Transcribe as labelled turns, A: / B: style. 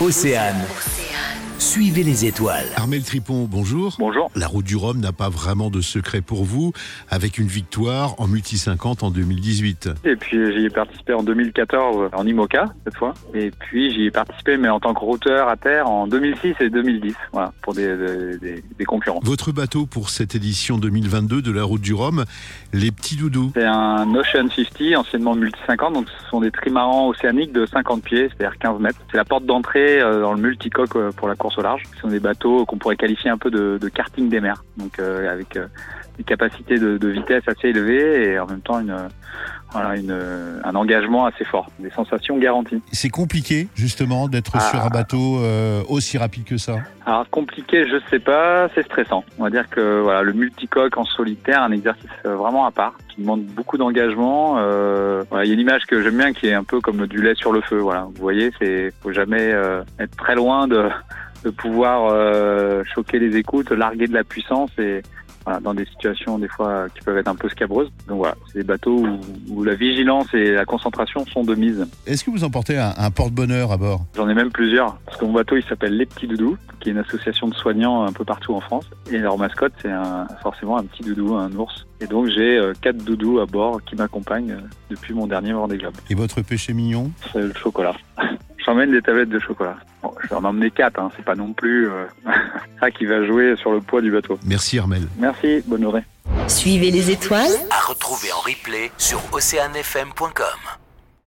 A: Océane. Suivez les étoiles.
B: Armel Tripon, bonjour.
C: Bonjour.
B: La route du Rhum n'a pas vraiment de secret pour vous, avec une victoire en multi 50 en 2018.
C: Et puis j'y ai participé en 2014 en IMOCA cette fois. Et puis j'y ai participé mais en tant que routeur à terre en 2006 et 2010, voilà, pour des, des, des concurrents.
B: Votre bateau pour cette édition 2022 de la route du Rhum, les petits doudous.
C: C'est un Ocean 50, anciennement multi 50, donc ce sont des trimarans océaniques de 50 pieds, c'est-à-dire 15 mètres. C'est la porte d'entrée euh, dans le multicoque euh, pour la course au large. Ce sont des bateaux qu'on pourrait qualifier un peu de, de karting des mers, donc euh, avec euh, des capacités de, de, vitesse assez élevées et en même temps une, voilà, une, un engagement assez fort, des sensations garanties.
B: C'est compliqué justement d'être
C: Ah.
B: sur un bateau euh, aussi rapide que ça?
C: Alors compliqué, je sais pas, c'est stressant. On va dire que voilà, le multicoque en solitaire, un exercice euh, vraiment à part, qui demande beaucoup d'engagement. Euh, voilà, il y a une image que j'aime bien qui est un peu comme du lait sur le feu. Voilà, vous voyez, c'est faut jamais euh, être très loin de, de pouvoir euh, choquer les écoutes, larguer de la puissance et voilà, dans des situations des fois qui peuvent être un peu scabreuses. Donc voilà, c'est des bateaux où, où la vigilance et la concentration sont de mise.
B: Est-ce que vous emportez un, un porte-bonheur à bord?
C: J'en ai même plusieurs, parce que mon bateau il s'appelle Les Petits Doudous, qui est une association de soignants un peu partout en France. Et leur mascotte c'est forcément un petit doudou, un ours. Et donc j'ai euh, quatre doudous à bord qui m'accompagnent euh, depuis mon dernier Vendée Globe.
B: Et votre péché mignon?
C: C'est le chocolat. J'emmène des tablettes de chocolat. Bon, je vais en emmener quatre, hein, c'est pas non plus euh, ça qui va jouer sur le poids du bateau.
B: Merci Armel.
C: Merci, bonne journée.
D: Suivez les étoiles
A: À retrouver en replay sur oceanfm.com.